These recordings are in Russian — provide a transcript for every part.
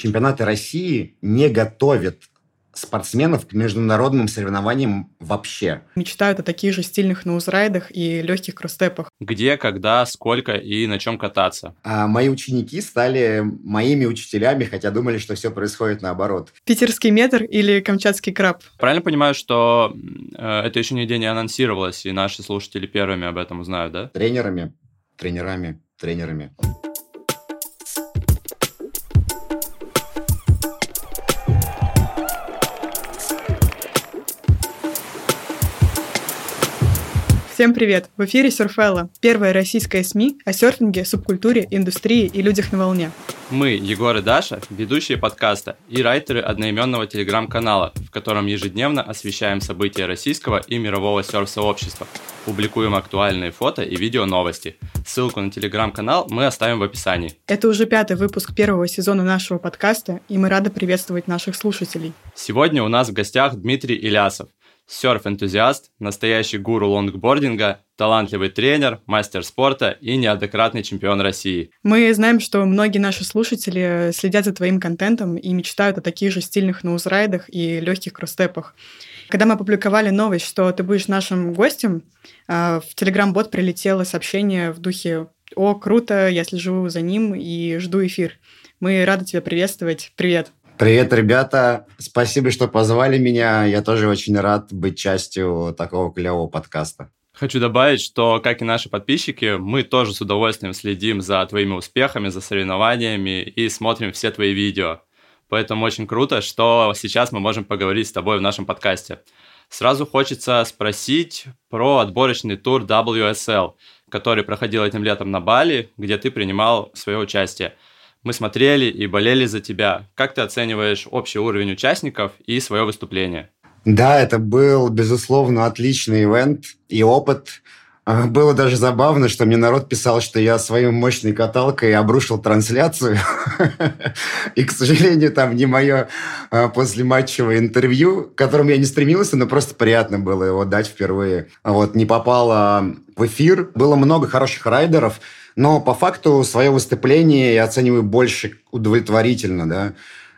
Чемпионаты России не готовят спортсменов к международным соревнованиям вообще. Мечтают о таких же стильных ноузрайдах и легких кросстепах. Где, когда, сколько и на чем кататься. А мои ученики стали моими учителями, хотя думали, что все происходит наоборот. Питерский метр или камчатский краб? Правильно понимаю, что э, это еще нигде не анонсировалось, и наши слушатели первыми об этом узнают, да? Тренерами, тренерами, тренерами. Всем привет! В эфире Сурфелла, первая российская СМИ о серфинге, субкультуре, индустрии и людях на волне. Мы, Егор и Даша, ведущие подкаста и райтеры одноименного телеграм-канала, в котором ежедневно освещаем события российского и мирового серф-сообщества. Публикуем актуальные фото и видео новости. Ссылку на телеграм-канал мы оставим в описании. Это уже пятый выпуск первого сезона нашего подкаста, и мы рады приветствовать наших слушателей. Сегодня у нас в гостях Дмитрий Илясов, серф-энтузиаст, настоящий гуру лонгбординга, талантливый тренер, мастер спорта и неоднократный чемпион России. Мы знаем, что многие наши слушатели следят за твоим контентом и мечтают о таких же стильных ноузрайдах и легких кросстепах. Когда мы опубликовали новость, что ты будешь нашим гостем, а, в Telegram-бот прилетело сообщение в духе «О, круто, я слежу за ним и жду эфир». Мы рады тебя приветствовать. Привет! Привет, ребята. Спасибо, что позвали меня. Я тоже очень рад быть частью такого клевого подкаста. Хочу добавить, что, как и наши подписчики, мы тоже с удовольствием следим за твоими успехами, за соревнованиями и смотрим все твои видео. Поэтому очень круто, что сейчас мы можем поговорить с тобой в нашем подкасте. Сразу хочется спросить про отборочный тур WSL, который проходил этим летом на Бали, где ты принимал свое участие – мы смотрели и болели за тебя. Как ты оцениваешь общий уровень участников и свое выступление? Да, это был, безусловно, отличный ивент и опыт. А, было даже забавно, что мне народ писал, что я своей мощной каталкой обрушил трансляцию. И, к сожалению, там не мое а, послематчевое интервью, к которому я не стремился, но просто приятно было его дать впервые. Вот, не попало в эфир. Было много хороших райдеров – но по факту свое выступление я оцениваю больше удовлетворительно, да.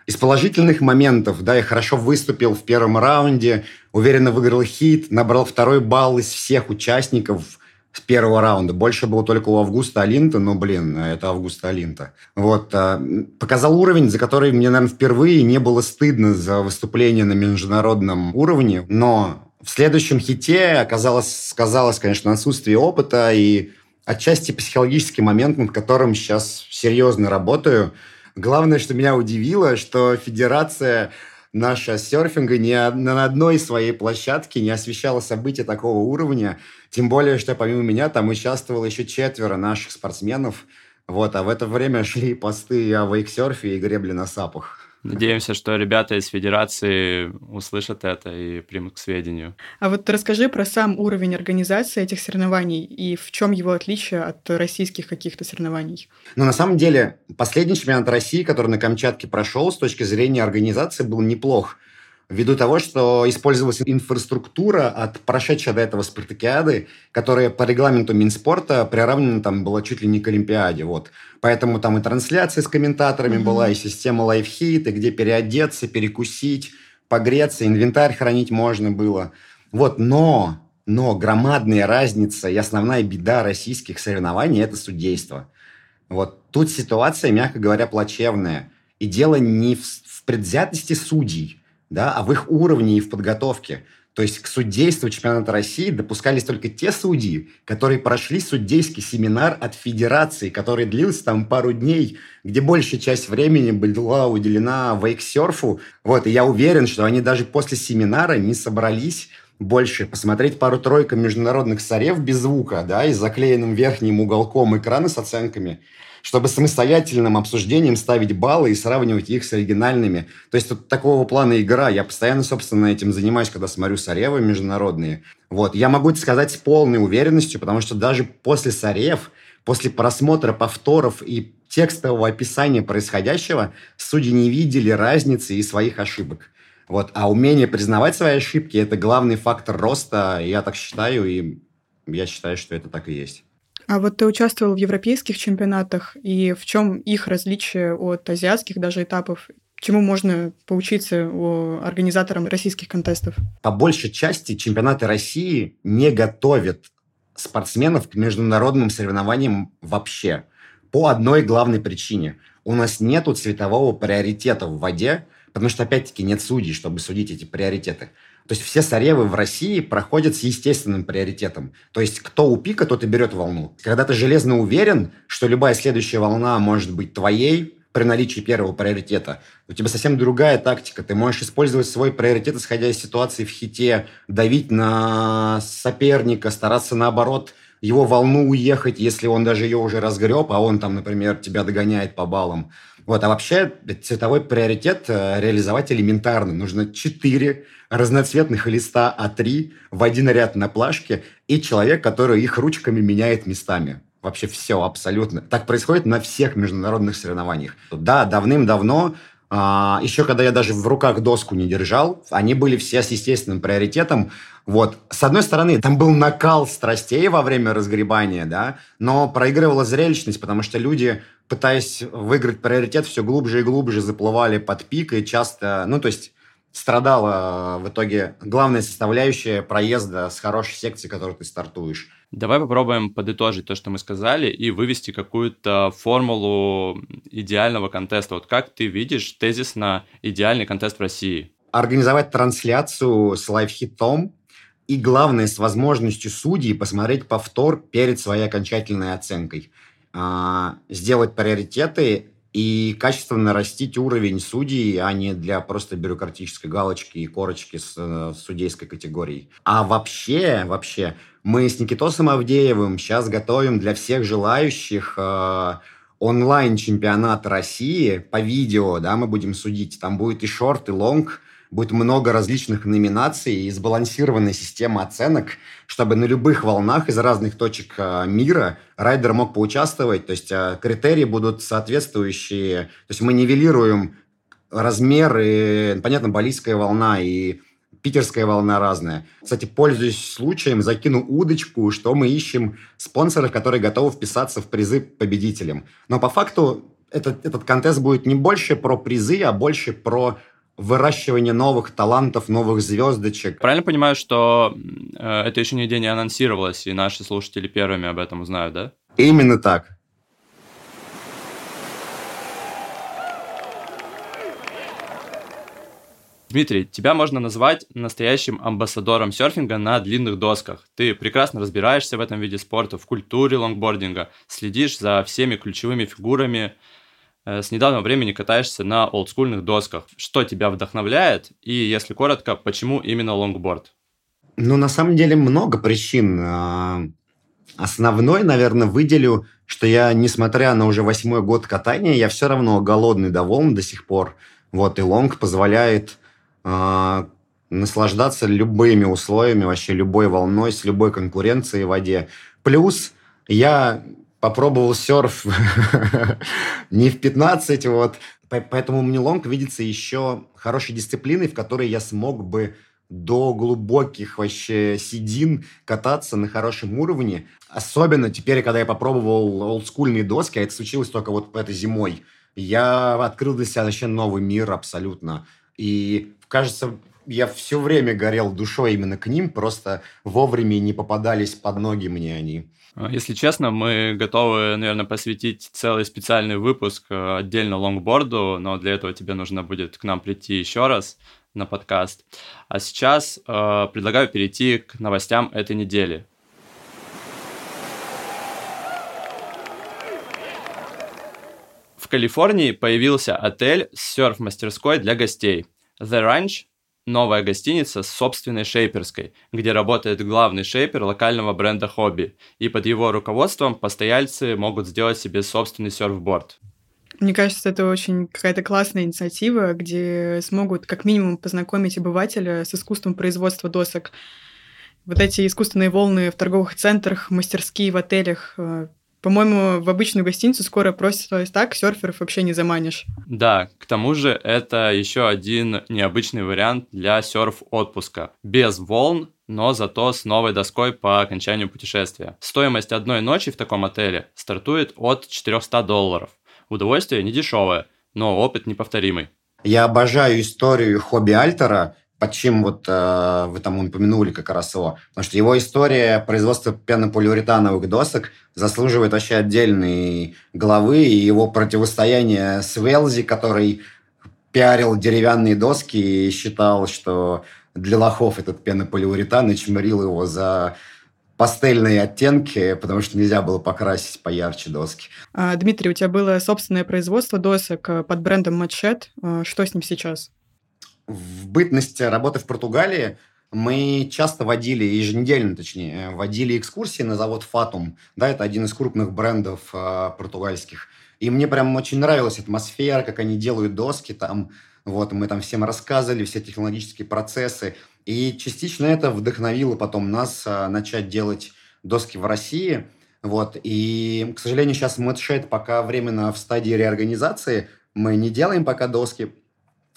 Из положительных моментов, да, я хорошо выступил в первом раунде, уверенно выиграл хит, набрал второй балл из всех участников с первого раунда. Больше было только у Августа Алинта, но, блин, это Августа Алинта. Вот. А, показал уровень, за который мне, наверное, впервые не было стыдно за выступление на международном уровне, но в следующем хите оказалось, сказалось, конечно, отсутствие опыта и отчасти психологический момент, над которым сейчас серьезно работаю. Главное, что меня удивило, что федерация наша серфинга ни на одной своей площадке не освещала события такого уровня. Тем более, что помимо меня там участвовало еще четверо наших спортсменов. Вот, а в это время шли посты о вейксерфе и гребле на сапах. Надеемся, что ребята из Федерации услышат это и примут к сведению. А вот расскажи про сам уровень организации этих соревнований и в чем его отличие от российских каких-то соревнований? Ну, на самом деле, последний чемпионат России, который на Камчатке прошел, с точки зрения организации, был неплох ввиду того, что использовалась инфраструктура от прошедшей до этого спартакиады, которая по регламенту Минспорта приравнена там была чуть ли не к Олимпиаде. Вот. Поэтому там и трансляция с комментаторами mm-hmm. была, и система лайфхит, и где переодеться, перекусить, погреться, инвентарь хранить можно было. Вот, но, но громадная разница и основная беда российских соревнований – это судейство. Вот тут ситуация, мягко говоря, плачевная. И дело не в, в предвзятости судей – да, а в их уровне и в подготовке. То есть к судейству чемпионата России допускались только те судьи, которые прошли судейский семинар от федерации, который длился там пару дней, где большая часть времени была уделена вейксерфу. Вот, и я уверен, что они даже после семинара не собрались больше посмотреть пару-тройку международных сорев без звука, да, и заклеенным верхним уголком экрана с оценками – чтобы самостоятельным обсуждением ставить баллы и сравнивать их с оригинальными. То есть тут такого плана игра. Я постоянно, собственно, этим занимаюсь, когда смотрю Саревы международные. Вот. Я могу это сказать с полной уверенностью, потому что даже после Сарев, после просмотра повторов и текстового описания происходящего, судьи не видели разницы и своих ошибок. Вот. А умение признавать свои ошибки – это главный фактор роста, я так считаю, и я считаю, что это так и есть. А вот ты участвовал в европейских чемпионатах, и в чем их различие от азиатских даже этапов? Чему можно поучиться у организаторам российских контестов? По большей части чемпионаты России не готовят спортсменов к международным соревнованиям вообще. По одной главной причине. У нас нет цветового приоритета в воде, потому что, опять-таки, нет судей, чтобы судить эти приоритеты. То есть все соревы в России проходят с естественным приоритетом. То есть кто у пика, тот и берет волну. Когда ты железно уверен, что любая следующая волна может быть твоей, при наличии первого приоритета. У тебя совсем другая тактика. Ты можешь использовать свой приоритет, исходя из ситуации в хите, давить на соперника, стараться наоборот его волну уехать, если он даже ее уже разгреб, а он там, например, тебя догоняет по баллам. Вот, а вообще цветовой приоритет э, реализовать элементарно. Нужно четыре разноцветных листа А3 в один ряд на плашке и человек, который их ручками меняет местами вообще все абсолютно. Так происходит на всех международных соревнованиях. Да, давным-давно а, еще когда я даже в руках доску не держал, они были все с естественным приоритетом. Вот. С одной стороны, там был накал страстей во время разгребания, да, но проигрывала зрелищность, потому что люди, пытаясь выиграть приоритет, все глубже и глубже заплывали под пик, и часто, ну, то есть страдала в итоге главная составляющая проезда с хорошей секции, которой ты стартуешь. Давай попробуем подытожить то, что мы сказали, и вывести какую-то формулу идеального контеста. Вот как ты видишь тезисно идеальный контест в России? Организовать трансляцию с live heat ом и, главное, с возможностью судей посмотреть повтор перед своей окончательной оценкой. А, сделать приоритеты и качественно растить уровень судей, а не для просто бюрократической галочки и корочки с, с судейской категорией. А вообще, вообще, мы с Никитосом Авдеевым сейчас готовим для всех желающих э, онлайн-чемпионат России по видео, да, мы будем судить. Там будет и шорт, и лонг, будет много различных номинаций и сбалансированная система оценок, чтобы на любых волнах из разных точек э, мира райдер мог поучаствовать. То есть э, критерии будут соответствующие. То есть мы нивелируем размеры, понятно, балийская волна и питерская волна разная. Кстати, пользуясь случаем, закину удочку, что мы ищем спонсоров, которые готовы вписаться в призы победителям. Но по факту этот, этот контест будет не больше про призы, а больше про выращивание новых талантов, новых звездочек. Правильно понимаю, что э, это еще нигде не анонсировалось, и наши слушатели первыми об этом узнают, да? Именно так. Дмитрий, тебя можно назвать настоящим амбассадором серфинга на длинных досках. Ты прекрасно разбираешься в этом виде спорта, в культуре лонгбординга, следишь за всеми ключевыми фигурами, с недавнего времени катаешься на олдскульных досках. Что тебя вдохновляет? И, если коротко, почему именно лонгборд? Ну, на самом деле, много причин. А, основной, наверное, выделю, что я, несмотря на уже восьмой год катания, я все равно голодный до волн до сих пор. Вот, и лонг позволяет э, наслаждаться любыми условиями, вообще любой волной, с любой конкуренцией в воде. Плюс я попробовал серф не в 15, вот. Поэтому мне лонг видится еще хорошей дисциплиной, в которой я смог бы до глубоких вообще седин кататься на хорошем уровне. Особенно теперь, когда я попробовал олдскульные доски, а это случилось только вот этой зимой, я открыл для себя вообще новый мир абсолютно. И кажется, я все время горел душой именно к ним, просто вовремя не попадались под ноги мне они. А, если честно, мы готовы, наверное, посвятить целый специальный выпуск э, отдельно лонгборду, но для этого тебе нужно будет к нам прийти еще раз на подкаст. А сейчас э, предлагаю перейти к новостям этой недели. В Калифорнии появился отель с серф-мастерской для гостей. The Ranch – новая гостиница с собственной шейперской, где работает главный шейпер локального бренда «Хобби», и под его руководством постояльцы могут сделать себе собственный серфборд. Мне кажется, это очень какая-то классная инициатива, где смогут как минимум познакомить обывателя с искусством производства досок. Вот эти искусственные волны в торговых центрах, мастерские в отелях, э, По-моему, в обычную гостиницу скоро просто так серферов вообще не заманишь. Да, к тому же это еще один необычный вариант для серф-отпуска. Без волн, но зато с новой доской по окончанию путешествия. Стоимость одной ночи в таком отеле стартует от 400 долларов. Удовольствие не дешевое, но опыт неповторимый. Я обожаю историю хобби Альтера, под чем вот э, вы там упомянули как раз его. Потому что его история производства пенополиуретановых досок заслуживает вообще отдельной главы, и его противостояние с Велзи, который пиарил деревянные доски и считал, что для лохов этот пенополиуретан и чморил его за пастельные оттенки, потому что нельзя было покрасить поярче доски. А, Дмитрий, у тебя было собственное производство досок э, под брендом Матчет. А, что с ним сейчас? В бытность работы в Португалии мы часто водили, еженедельно точнее, водили экскурсии на завод «Фатум». Да, это один из крупных брендов э, португальских. И мне прям очень нравилась атмосфера, как они делают доски там. Вот, мы там всем рассказывали, все технологические процессы. И частично это вдохновило потом нас э, начать делать доски в России. Вот, и, к сожалению, сейчас Мэтшет пока временно в стадии реорганизации. Мы не делаем пока доски,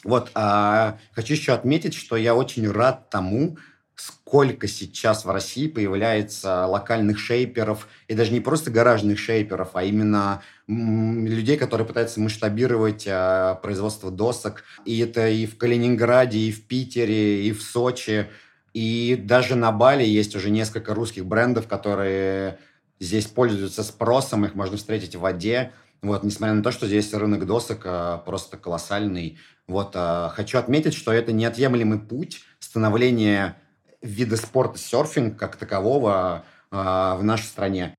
вот, а, хочу еще отметить, что я очень рад тому, сколько сейчас в России появляется локальных шейперов, и даже не просто гаражных шейперов, а именно людей, которые пытаются масштабировать а, производство досок. И это и в Калининграде, и в Питере, и в Сочи, и даже на Бали есть уже несколько русских брендов, которые здесь пользуются спросом, их можно встретить в воде. Вот, несмотря на то, что здесь рынок досок а, просто колоссальный. Вот, а, хочу отметить, что это неотъемлемый путь становления вида спорта серфинг как такового а, в нашей стране.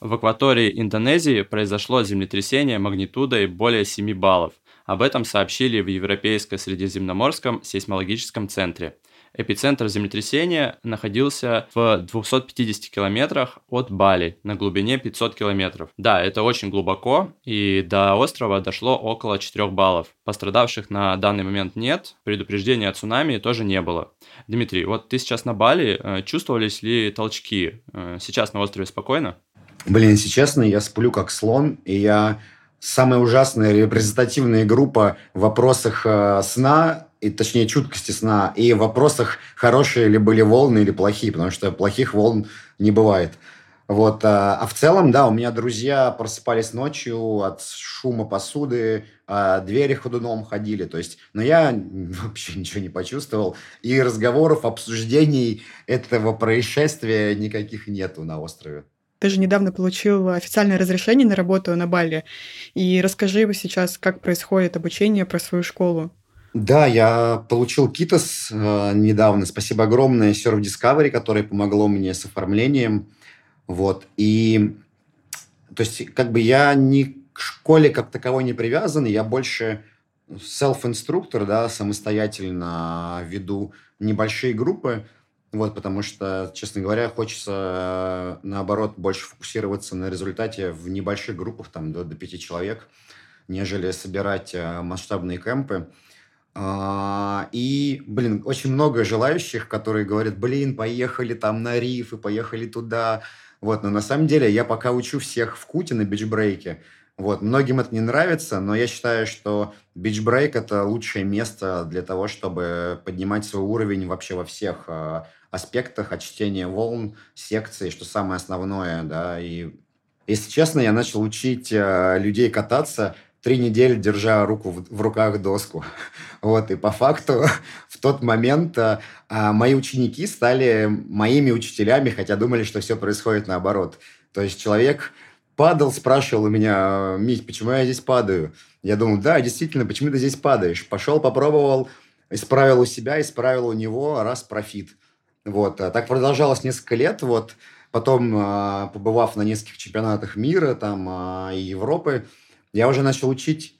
В акватории Индонезии произошло землетрясение магнитудой более 7 баллов. Об этом сообщили в Европейско-Средиземноморском сейсмологическом центре – Эпицентр землетрясения находился в 250 километрах от Бали на глубине 500 километров. Да, это очень глубоко, и до острова дошло около 4 баллов. Пострадавших на данный момент нет, предупреждения о цунами тоже не было. Дмитрий, вот ты сейчас на Бали, э, чувствовались ли толчки? Э, сейчас на острове спокойно? Блин, если честно, я сплю как слон, и я самая ужасная репрезентативная группа в вопросах э, сна и точнее чуткости сна, и в вопросах, хорошие ли были волны или плохие, потому что плохих волн не бывает. Вот, а, а в целом, да, у меня друзья просыпались ночью от шума посуды, а двери ходуном ходили, то есть, но я вообще ничего не почувствовал, и разговоров, обсуждений этого происшествия никаких нету на острове. Ты же недавно получил официальное разрешение на работу на Бали, и расскажи сейчас, как происходит обучение про свою школу. Да, я получил Китос э, недавно. Спасибо огромное Surf Discovery, которое помогло мне с оформлением. Вот. И то есть как бы я ни к школе как таковой не привязан, я больше self-инструктор, да, самостоятельно веду небольшие группы, вот, потому что, честно говоря, хочется, наоборот, больше фокусироваться на результате в небольших группах, там, до, до пяти человек, нежели собирать э, масштабные кемпы. А, и, блин, очень много желающих, которые говорят, блин, поехали там на риф и поехали туда. Вот, но на самом деле я пока учу всех в Куте на бичбрейке. Вот, многим это не нравится, но я считаю, что бичбрейк – это лучшее место для того, чтобы поднимать свой уровень вообще во всех э, аспектах от чтения волн, секций, что самое основное, да, и если честно, я начал учить э, людей кататься – три недели держа руку в, в руках доску. Вот, и по факту в тот момент а, а, мои ученики стали моими учителями, хотя думали, что все происходит наоборот. То есть человек падал, спрашивал у меня, Мить, почему я здесь падаю? Я думал, да, действительно, почему ты здесь падаешь? Пошел, попробовал, исправил у себя, исправил у него, раз профит. Вот, а так продолжалось несколько лет, вот, потом, а, побывав на нескольких чемпионатах мира, там, и Европы, я уже начал учить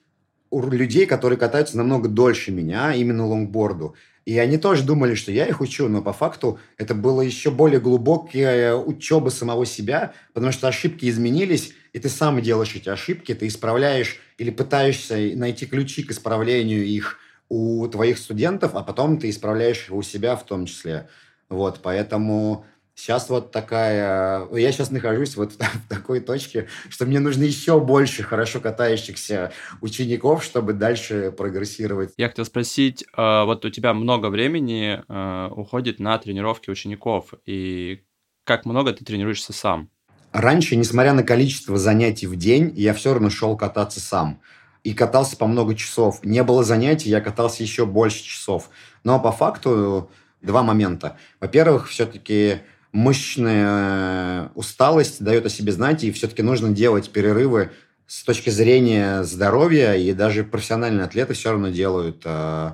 людей, которые катаются намного дольше меня, именно лонгборду. И они тоже думали, что я их учу, но по факту это было еще более глубокая учеба самого себя, потому что ошибки изменились, и ты сам делаешь эти ошибки, ты исправляешь или пытаешься найти ключи к исправлению их у твоих студентов, а потом ты исправляешь у себя в том числе. Вот, поэтому Сейчас вот такая... Я сейчас нахожусь вот в такой точке, что мне нужно еще больше хорошо катающихся учеников, чтобы дальше прогрессировать. Я хотел спросить, а, вот у тебя много времени а, уходит на тренировки учеников, и как много ты тренируешься сам? Раньше, несмотря на количество занятий в день, я все равно шел кататься сам. И катался по много часов. Не было занятий, я катался еще больше часов. Но по факту два момента. Во-первых, все-таки мышечная э, усталость дает о себе знать, и все-таки нужно делать перерывы с точки зрения здоровья, и даже профессиональные атлеты все равно делают э,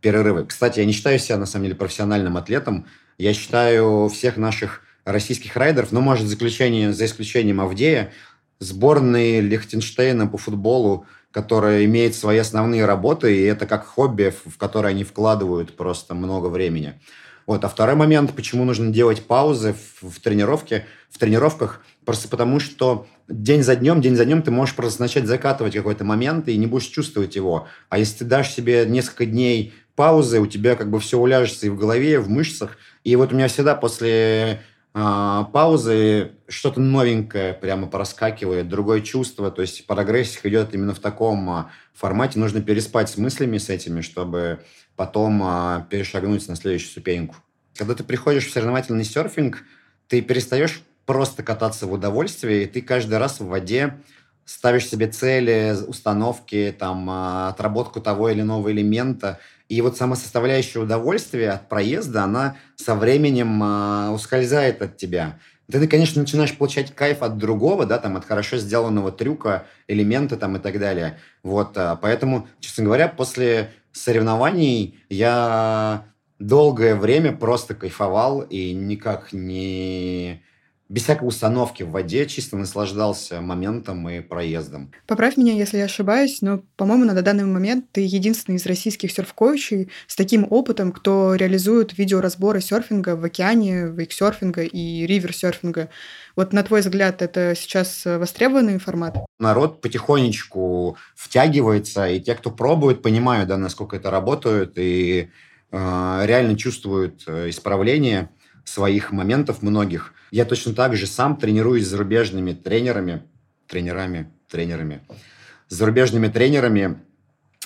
перерывы. Кстати, я не считаю себя, на самом деле, профессиональным атлетом. Я считаю всех наших российских райдеров, ну, может, за исключением, за исключением Авдея, сборной Лихтенштейна по футболу, которая имеет свои основные работы, и это как хобби, в которое они вкладывают просто много времени. Вот. А второй момент, почему нужно делать паузы в, в тренировке, в тренировках, просто потому что день за днем, день за днем ты можешь просто начать закатывать какой-то момент и не будешь чувствовать его. А если ты дашь себе несколько дней паузы, у тебя как бы все уляжется и в голове, и в мышцах. И вот у меня всегда после э, паузы что-то новенькое прямо проскакивает, другое чувство. То есть прогрессия идет именно в таком э, формате. Нужно переспать с мыслями с этими, чтобы потом а, перешагнуть на следующую ступеньку. Когда ты приходишь в соревновательный серфинг, ты перестаешь просто кататься в удовольствие, и ты каждый раз в воде ставишь себе цели, установки, там, а, отработку того или иного элемента. И вот сама составляющая удовольствия от проезда, она со временем а, ускользает от тебя. Ты, конечно, начинаешь получать кайф от другого, да, там, от хорошо сделанного трюка, элемента там и так далее. Вот, поэтому, честно говоря, после соревнований я долгое время просто кайфовал и никак не без всякой установки в воде, чисто наслаждался моментом и проездом. Поправь меня, если я ошибаюсь, но, по-моему, на данный момент ты единственный из российских серф-коучей с таким опытом, кто реализует видеоразборы серфинга в океане, вейксерфинга и риверсерфинга. Вот на твой взгляд, это сейчас востребованный формат? Народ потихонечку втягивается, и те, кто пробует, понимают, да, насколько это работает, и э, реально чувствуют э, исправление своих моментов многих. Я точно так же сам тренируюсь с зарубежными тренерами, тренерами, тренерами, с зарубежными тренерами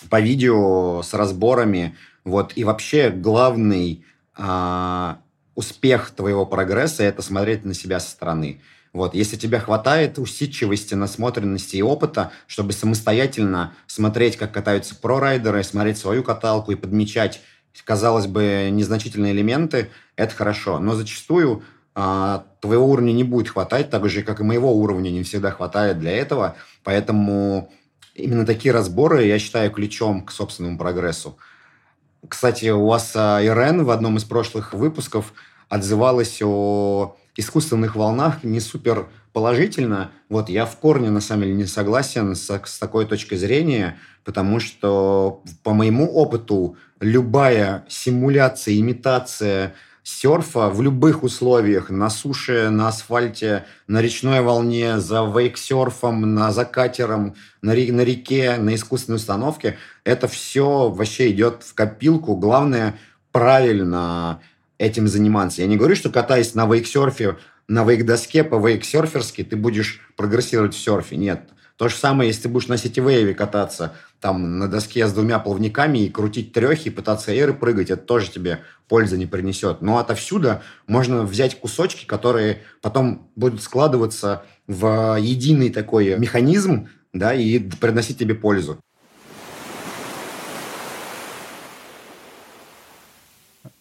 по видео, с разборами. Вот. И вообще главный а, успех твоего прогресса – это смотреть на себя со стороны. Вот, если тебе хватает усидчивости, насмотренности и опыта, чтобы самостоятельно смотреть, как катаются прорайдеры, смотреть свою каталку и подмечать, казалось бы, незначительные элементы, это хорошо. Но зачастую а, твоего уровня не будет хватать, так же, как и моего уровня не всегда хватает для этого. Поэтому именно такие разборы я считаю ключом к собственному прогрессу. Кстати, у вас а, Ирен в одном из прошлых выпусков отзывалась о искусственных волнах не супер положительно. Вот я в корне, на самом деле, не согласен с, с такой точкой зрения, потому что по моему опыту любая симуляция, имитация серфа в любых условиях, на суше, на асфальте, на речной волне, за вейксерфом, на закатером, на, на реке, на искусственной установке, это все вообще идет в копилку. Главное правильно этим заниматься. Я не говорю, что катаясь на вейксерфе, на вейк-доске по вейксерферски, ты будешь прогрессировать в серфе. Нет. То же самое, если ты будешь на сити-вейве кататься там на доске с двумя плавниками и крутить трехи, и пытаться эры прыгать, это тоже тебе пользы не принесет. Но отовсюду можно взять кусочки, которые потом будут складываться в единый такой механизм, да, и приносить тебе пользу.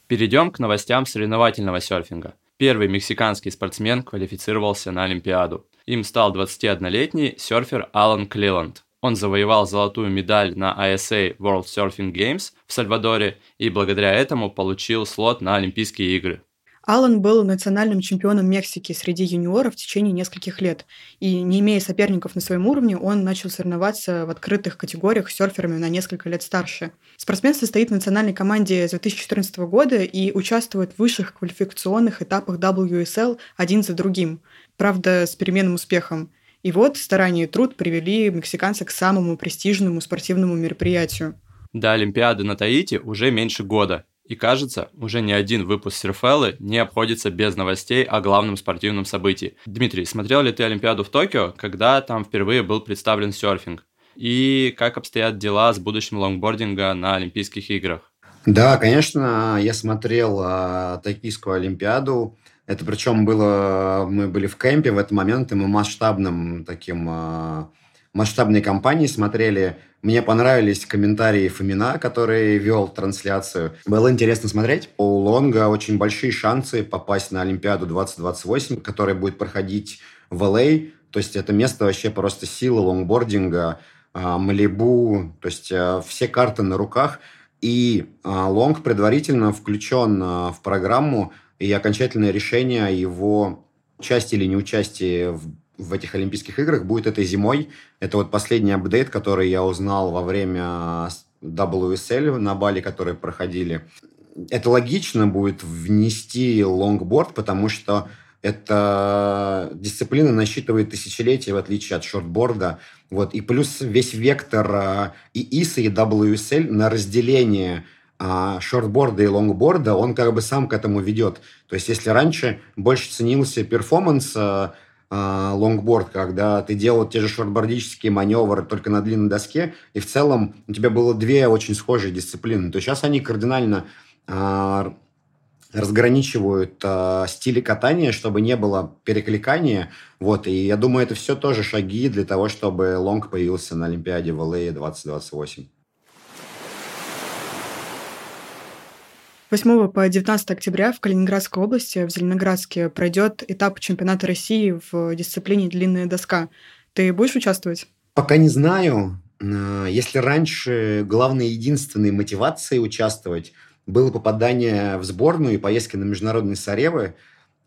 Перейдем к новостям соревновательного серфинга. Первый мексиканский спортсмен квалифицировался на Олимпиаду. Им стал 21-летний серфер Алан Клиланд. Он завоевал золотую медаль на ISA World Surfing Games в Сальвадоре и благодаря этому получил слот на Олимпийские игры. Алан был национальным чемпионом Мексики среди юниоров в течение нескольких лет. И не имея соперников на своем уровне, он начал соревноваться в открытых категориях с серферами на несколько лет старше. Спортсмен состоит в национальной команде с 2014 года и участвует в высших квалификационных этапах WSL один за другим. Правда, с переменным успехом. И вот старания и труд привели мексиканца к самому престижному спортивному мероприятию. До Олимпиады на Таити уже меньше года, И кажется, уже ни один выпуск Серфеллы не обходится без новостей о главном спортивном событии. Дмитрий, смотрел ли ты Олимпиаду в Токио, когда там впервые был представлен серфинг? И как обстоят дела с будущим лонгбординга на Олимпийских играх? Да, конечно, я смотрел э, Токийскую Олимпиаду. Это причем было, мы были в кемпе в этот момент, и мы масштабным таким, э, масштабной компанией смотрели мне понравились комментарии Фомина, который вел трансляцию. Было интересно смотреть. У Лонга очень большие шансы попасть на Олимпиаду 2028, которая будет проходить в LA. То есть это место вообще просто сила лонгбординга, а, Малибу, то есть а, все карты на руках. И а, Лонг предварительно включен в программу, и окончательное решение его участия или неучастия в в этих Олимпийских играх будет этой зимой. Это вот последний апдейт, который я узнал во время WSL на Бали, которые проходили. Это логично будет внести лонгборд, потому что эта дисциплина насчитывает тысячелетия, в отличие от шортборда. Вот. И плюс весь вектор а, и ISA, и WSL на разделение а шортборда и лонгборда, он как бы сам к этому ведет. То есть, если раньше больше ценился перформанс а, а, лонгборд, когда ты делал те же шортбордические маневры только на длинной доске, и в целом у тебя было две очень схожие дисциплины, то сейчас они кардинально а, разграничивают э, стили катания, чтобы не было перекликания. Вот, и я думаю, это все тоже шаги для того, чтобы лонг появился на Олимпиаде в ЛА 2028. 8 по 19 октября в Калининградской области, в Зеленоградске, пройдет этап чемпионата России в дисциплине «Длинная доска». Ты будешь участвовать? Пока не знаю. А, если раньше главной единственной мотивацией участвовать было попадание в сборную и поездки на международные соревы,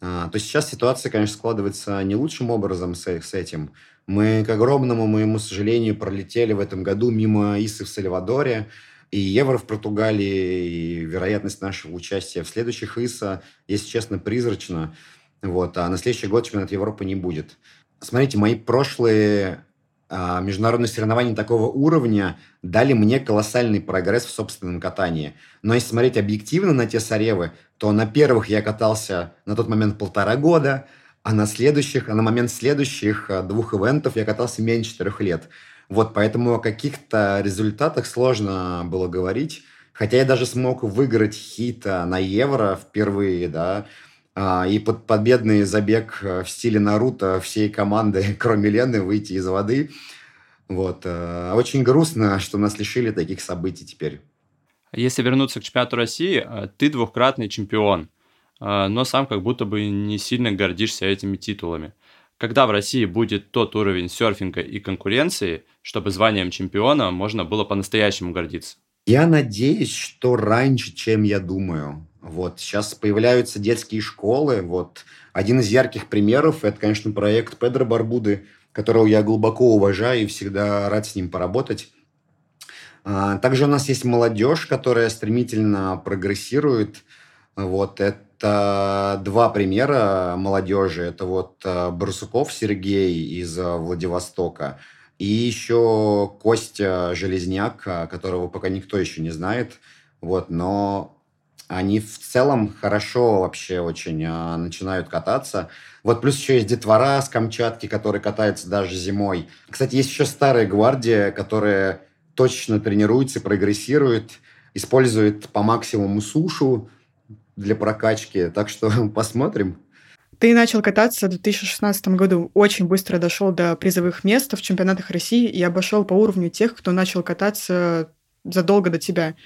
а, то сейчас ситуация, конечно, складывается не лучшим образом с, с этим. Мы, к огромному моему сожалению, пролетели в этом году мимо Исы в Сальвадоре, и евро в Португалии, и вероятность нашего участия в следующих ИСа, если честно, призрачна. Вот, а на следующий год чемпионат Европы не будет. Смотрите, мои прошлые а, международные соревнования такого уровня дали мне колоссальный прогресс в собственном катании. Но если смотреть объективно на те соревы, то на первых я катался на тот момент полтора года, а на следующих, а на момент следующих а, двух ивентов я катался меньше четырех лет. Вот, поэтому о каких-то результатах сложно было говорить. Хотя я даже смог выиграть хит на Евро впервые, да, а, и под победный забег э, в стиле Наруто всей команды, кроме Лены, выйти из воды. Вот. Э, очень грустно, что нас лишили таких событий теперь. Если вернуться к чемпионату России, э, ты двухкратный чемпион, но сам как будто бы не сильно гордишься этими титулами. Когда в России будет тот уровень серфинга и конкуренции, чтобы званием чемпиона можно было по-настоящему гордиться? Я надеюсь, что раньше, чем я думаю. Вот сейчас появляются детские школы. Вот один из ярких примеров это, конечно, проект Педро Барбуды, которого я глубоко уважаю и всегда рад с ним поработать. А, также у нас есть молодежь, которая стремительно прогрессирует. Вот это это два примера молодежи. Это вот э, Барсуков Сергей из э, Владивостока и еще Костя Железняк, э, которого пока никто еще не знает. Вот, но они в целом хорошо вообще очень начинают кататься. Вот плюс еще есть детвора с Камчатки, которые катаются даже зимой. Кстати, есть еще старая гвардия, которая точно тренируется, прогрессирует, использует по максимуму сушу, для прокачки. Так что посмотрим. Ты начал кататься в 2016 году, очень быстро дошел до призовых мест в чемпионатах России и обошел по уровню тех, кто начал кататься задолго до тебя.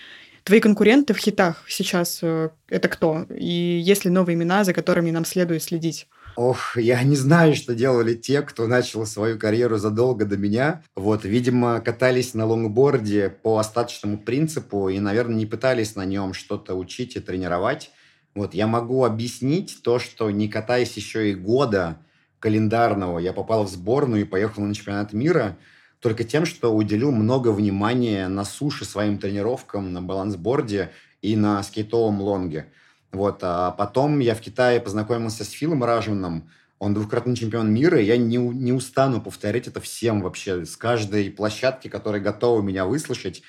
Твои конкуренты в хитах сейчас э, это кто? И есть ли новые имена, за которыми нам следует следить? Ох, я не знаю, что делали те, кто начал свою карьеру задолго до меня. Вот, видимо, катались на лонгборде по остаточному принципу и, наверное, не пытались на нем что-то учить и тренировать. Вот, я могу объяснить то, что не катаясь еще и года календарного, я попал в сборную и поехал на чемпионат мира только тем, что уделил много внимания на суше своим тренировкам, на балансборде и на скейтовом лонге. Вот, а потом я в Китае познакомился с Филом Ражманом, он двукратный чемпион мира, и я не, не устану повторять это всем вообще, с каждой площадки, которая готова меня выслушать.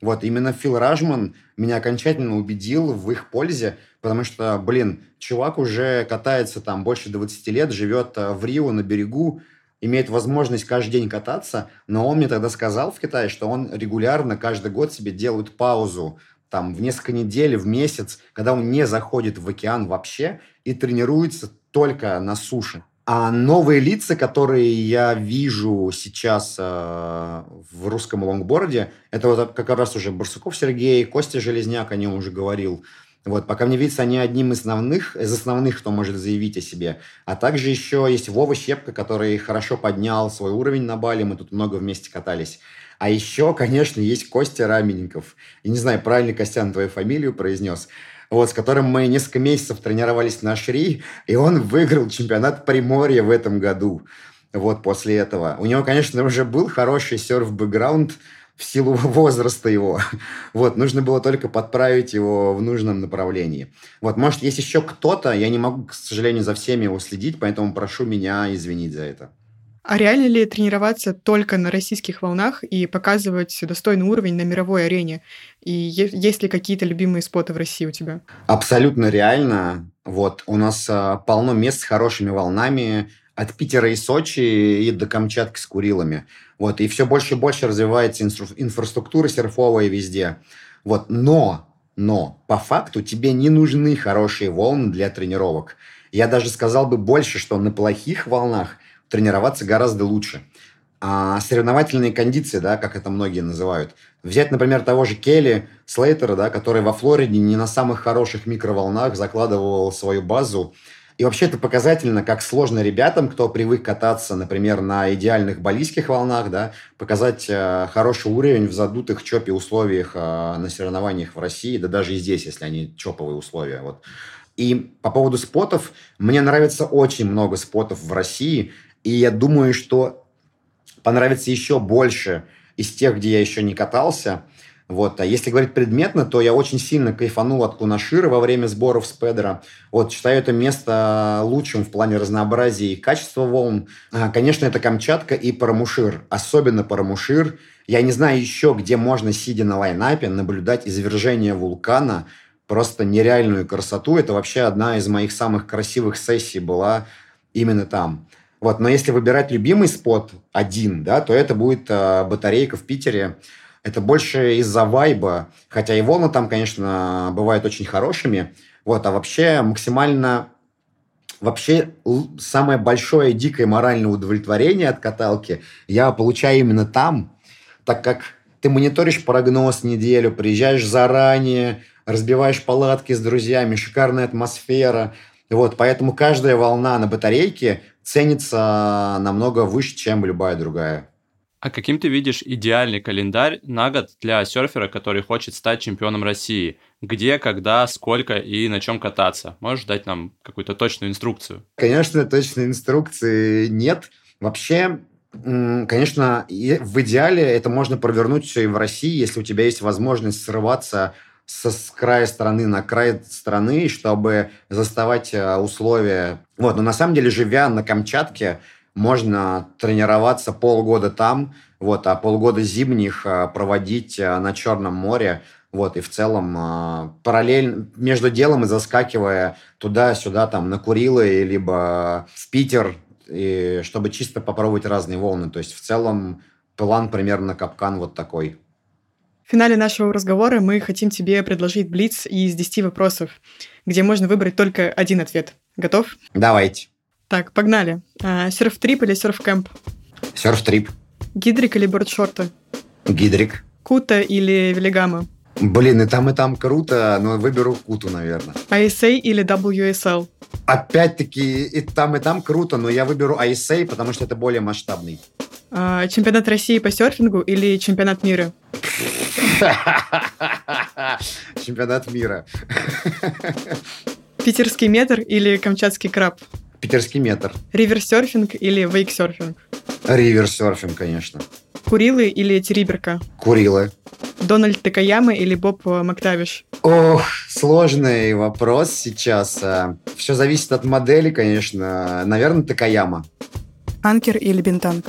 Вот, именно Фил Ражман меня окончательно убедил в их пользе, потому что, блин, чувак уже катается там больше 20 лет, живет э, в Рио на берегу, имеет возможность каждый день кататься, но он мне тогда сказал в Китае, что он регулярно каждый год себе делает паузу там в несколько недель, в месяц, когда он не заходит в океан вообще и тренируется только на суше. А новые лица, которые я вижу сейчас э, в русском лонгборде, это вот как раз уже Барсуков Сергей, Костя Железняк, о нем уже говорил. Вот, пока мне видится, они одним из основных, из основных, кто может заявить о себе. А также еще есть Вова Щепка, который хорошо поднял свой уровень на Бали, мы тут много вместе катались. А еще, конечно, есть Костя Раменников. И не знаю, правильно Костян твою фамилию произнес вот, с которым мы несколько месяцев тренировались на Шри, и он выиграл чемпионат Приморья в этом году. Вот после этого. У него, конечно, уже был хороший серф-бэкграунд в силу возраста его. Вот, нужно было только подправить его в нужном направлении. Вот, может, есть еще кто-то, я не могу, к сожалению, за всеми его следить, поэтому прошу меня извинить за это. А реально ли тренироваться только на российских волнах и показывать достойный уровень на мировой арене? И есть ли какие-то любимые споты в России у тебя? Абсолютно реально. Вот, у нас а, полно мест с хорошими волнами, от Питера и Сочи и до Камчатки с Курилами. Вот, и все больше и больше развивается инфраструктура серфовая везде. Вот, но, но, по факту тебе не нужны хорошие волны для тренировок. Я даже сказал бы больше, что на плохих волнах тренироваться гораздо лучше. А соревновательные кондиции, да, как это многие называют. Взять, например, того же Келли Слейтера, да, который во Флориде не на самых хороших микроволнах закладывал свою базу. И вообще это показательно, как сложно ребятам, кто привык кататься, например, на идеальных балийских волнах, да, показать э, хороший уровень в задутых чопе условиях э, на соревнованиях в России, да даже и здесь, если они чоповые условия. Вот. И по поводу спотов, мне нравится очень много спотов в России, и я думаю, что понравится еще больше из тех, где я еще не катался. Вот. А если говорить предметно, то я очень сильно кайфанул от Кунашира во время сборов с Педро. Вот, считаю это место лучшим в плане разнообразия и качества волн. А, конечно, это Камчатка и Парамушир. Особенно Парамушир. Я не знаю еще, где можно, сидя на лайнапе, наблюдать извержение вулкана. Просто нереальную красоту. Это вообще одна из моих самых красивых сессий была именно там. Вот, но если выбирать любимый спот один, да, то это будет э, батарейка в Питере. Это больше из-за вайба, хотя и волны там, конечно, бывают очень хорошими. Вот, а вообще максимально вообще самое большое дикое моральное удовлетворение от каталки я получаю именно там, так как ты мониторишь прогноз неделю, приезжаешь заранее, разбиваешь палатки с друзьями, шикарная атмосфера. Вот, поэтому каждая волна на батарейке ценится намного выше, чем любая другая. А каким ты видишь идеальный календарь на год для серфера, который хочет стать чемпионом России? Где, когда, сколько и на чем кататься? Можешь дать нам какую-то точную инструкцию? Конечно, точной инструкции нет. Вообще, конечно, в идеале это можно провернуть все и в России, если у тебя есть возможность срываться со с края страны на край страны, чтобы заставать э, условия. Вот, но на самом деле, живя на Камчатке, можно тренироваться полгода там, вот, а полгода зимних э, проводить э, на Черном море, вот, и в целом параллельно между делом и заскакивая туда-сюда, там, на Курилы, либо в Питер, и чтобы чисто попробовать разные волны. То есть, в целом, план примерно капкан вот такой. В финале нашего разговора мы хотим тебе предложить блиц из 10 вопросов, где можно выбрать только один ответ. Готов? Давайте. Так, погнали. А, серф-трип или серф-кэмп? Серф-трип. Гидрик или бордшорты? Гидрик. Кута или велигама? Блин, и там, и там круто, но выберу Куту, наверное. ISA или WSL? Опять-таки, и там, и там круто, но я выберу ISA, потому что это более масштабный. А, чемпионат России по серфингу или чемпионат мира? Чемпионат мира. Питерский метр или камчатский краб? Питерский метр. Риверсерфинг или вейксерфинг? Риверсерфинг, конечно. Курилы или Териберка? Курилы. Дональд Такаяма или Боб Мактавиш? Ох, сложный вопрос сейчас. Все зависит от модели, конечно. Наверное, Такаяма. Анкер или Бентанг?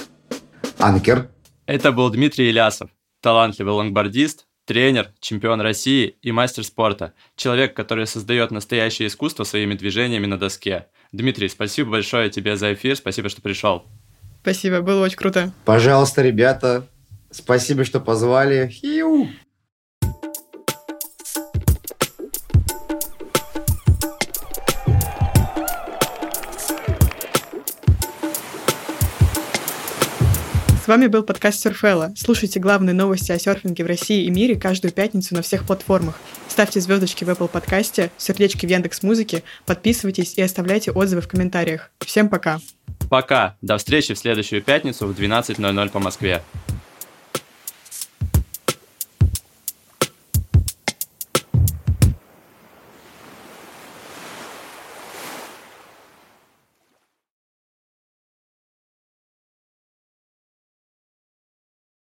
Анкер. Это был Дмитрий Илясов талантливый лонгбордист, тренер, чемпион России и мастер спорта. Человек, который создает настоящее искусство своими движениями на доске. Дмитрий, спасибо большое тебе за эфир, спасибо, что пришел. Спасибо, было очень круто. Пожалуйста, ребята, спасибо, что позвали. Хиу! С вами был подкаст Surfella. Слушайте главные новости о серфинге в России и мире каждую пятницу на всех платформах. Ставьте звездочки в Apple подкасте, сердечки в Яндекс Музыке, подписывайтесь и оставляйте отзывы в комментариях. Всем пока! Пока. До встречи в следующую пятницу в 12.00 по Москве.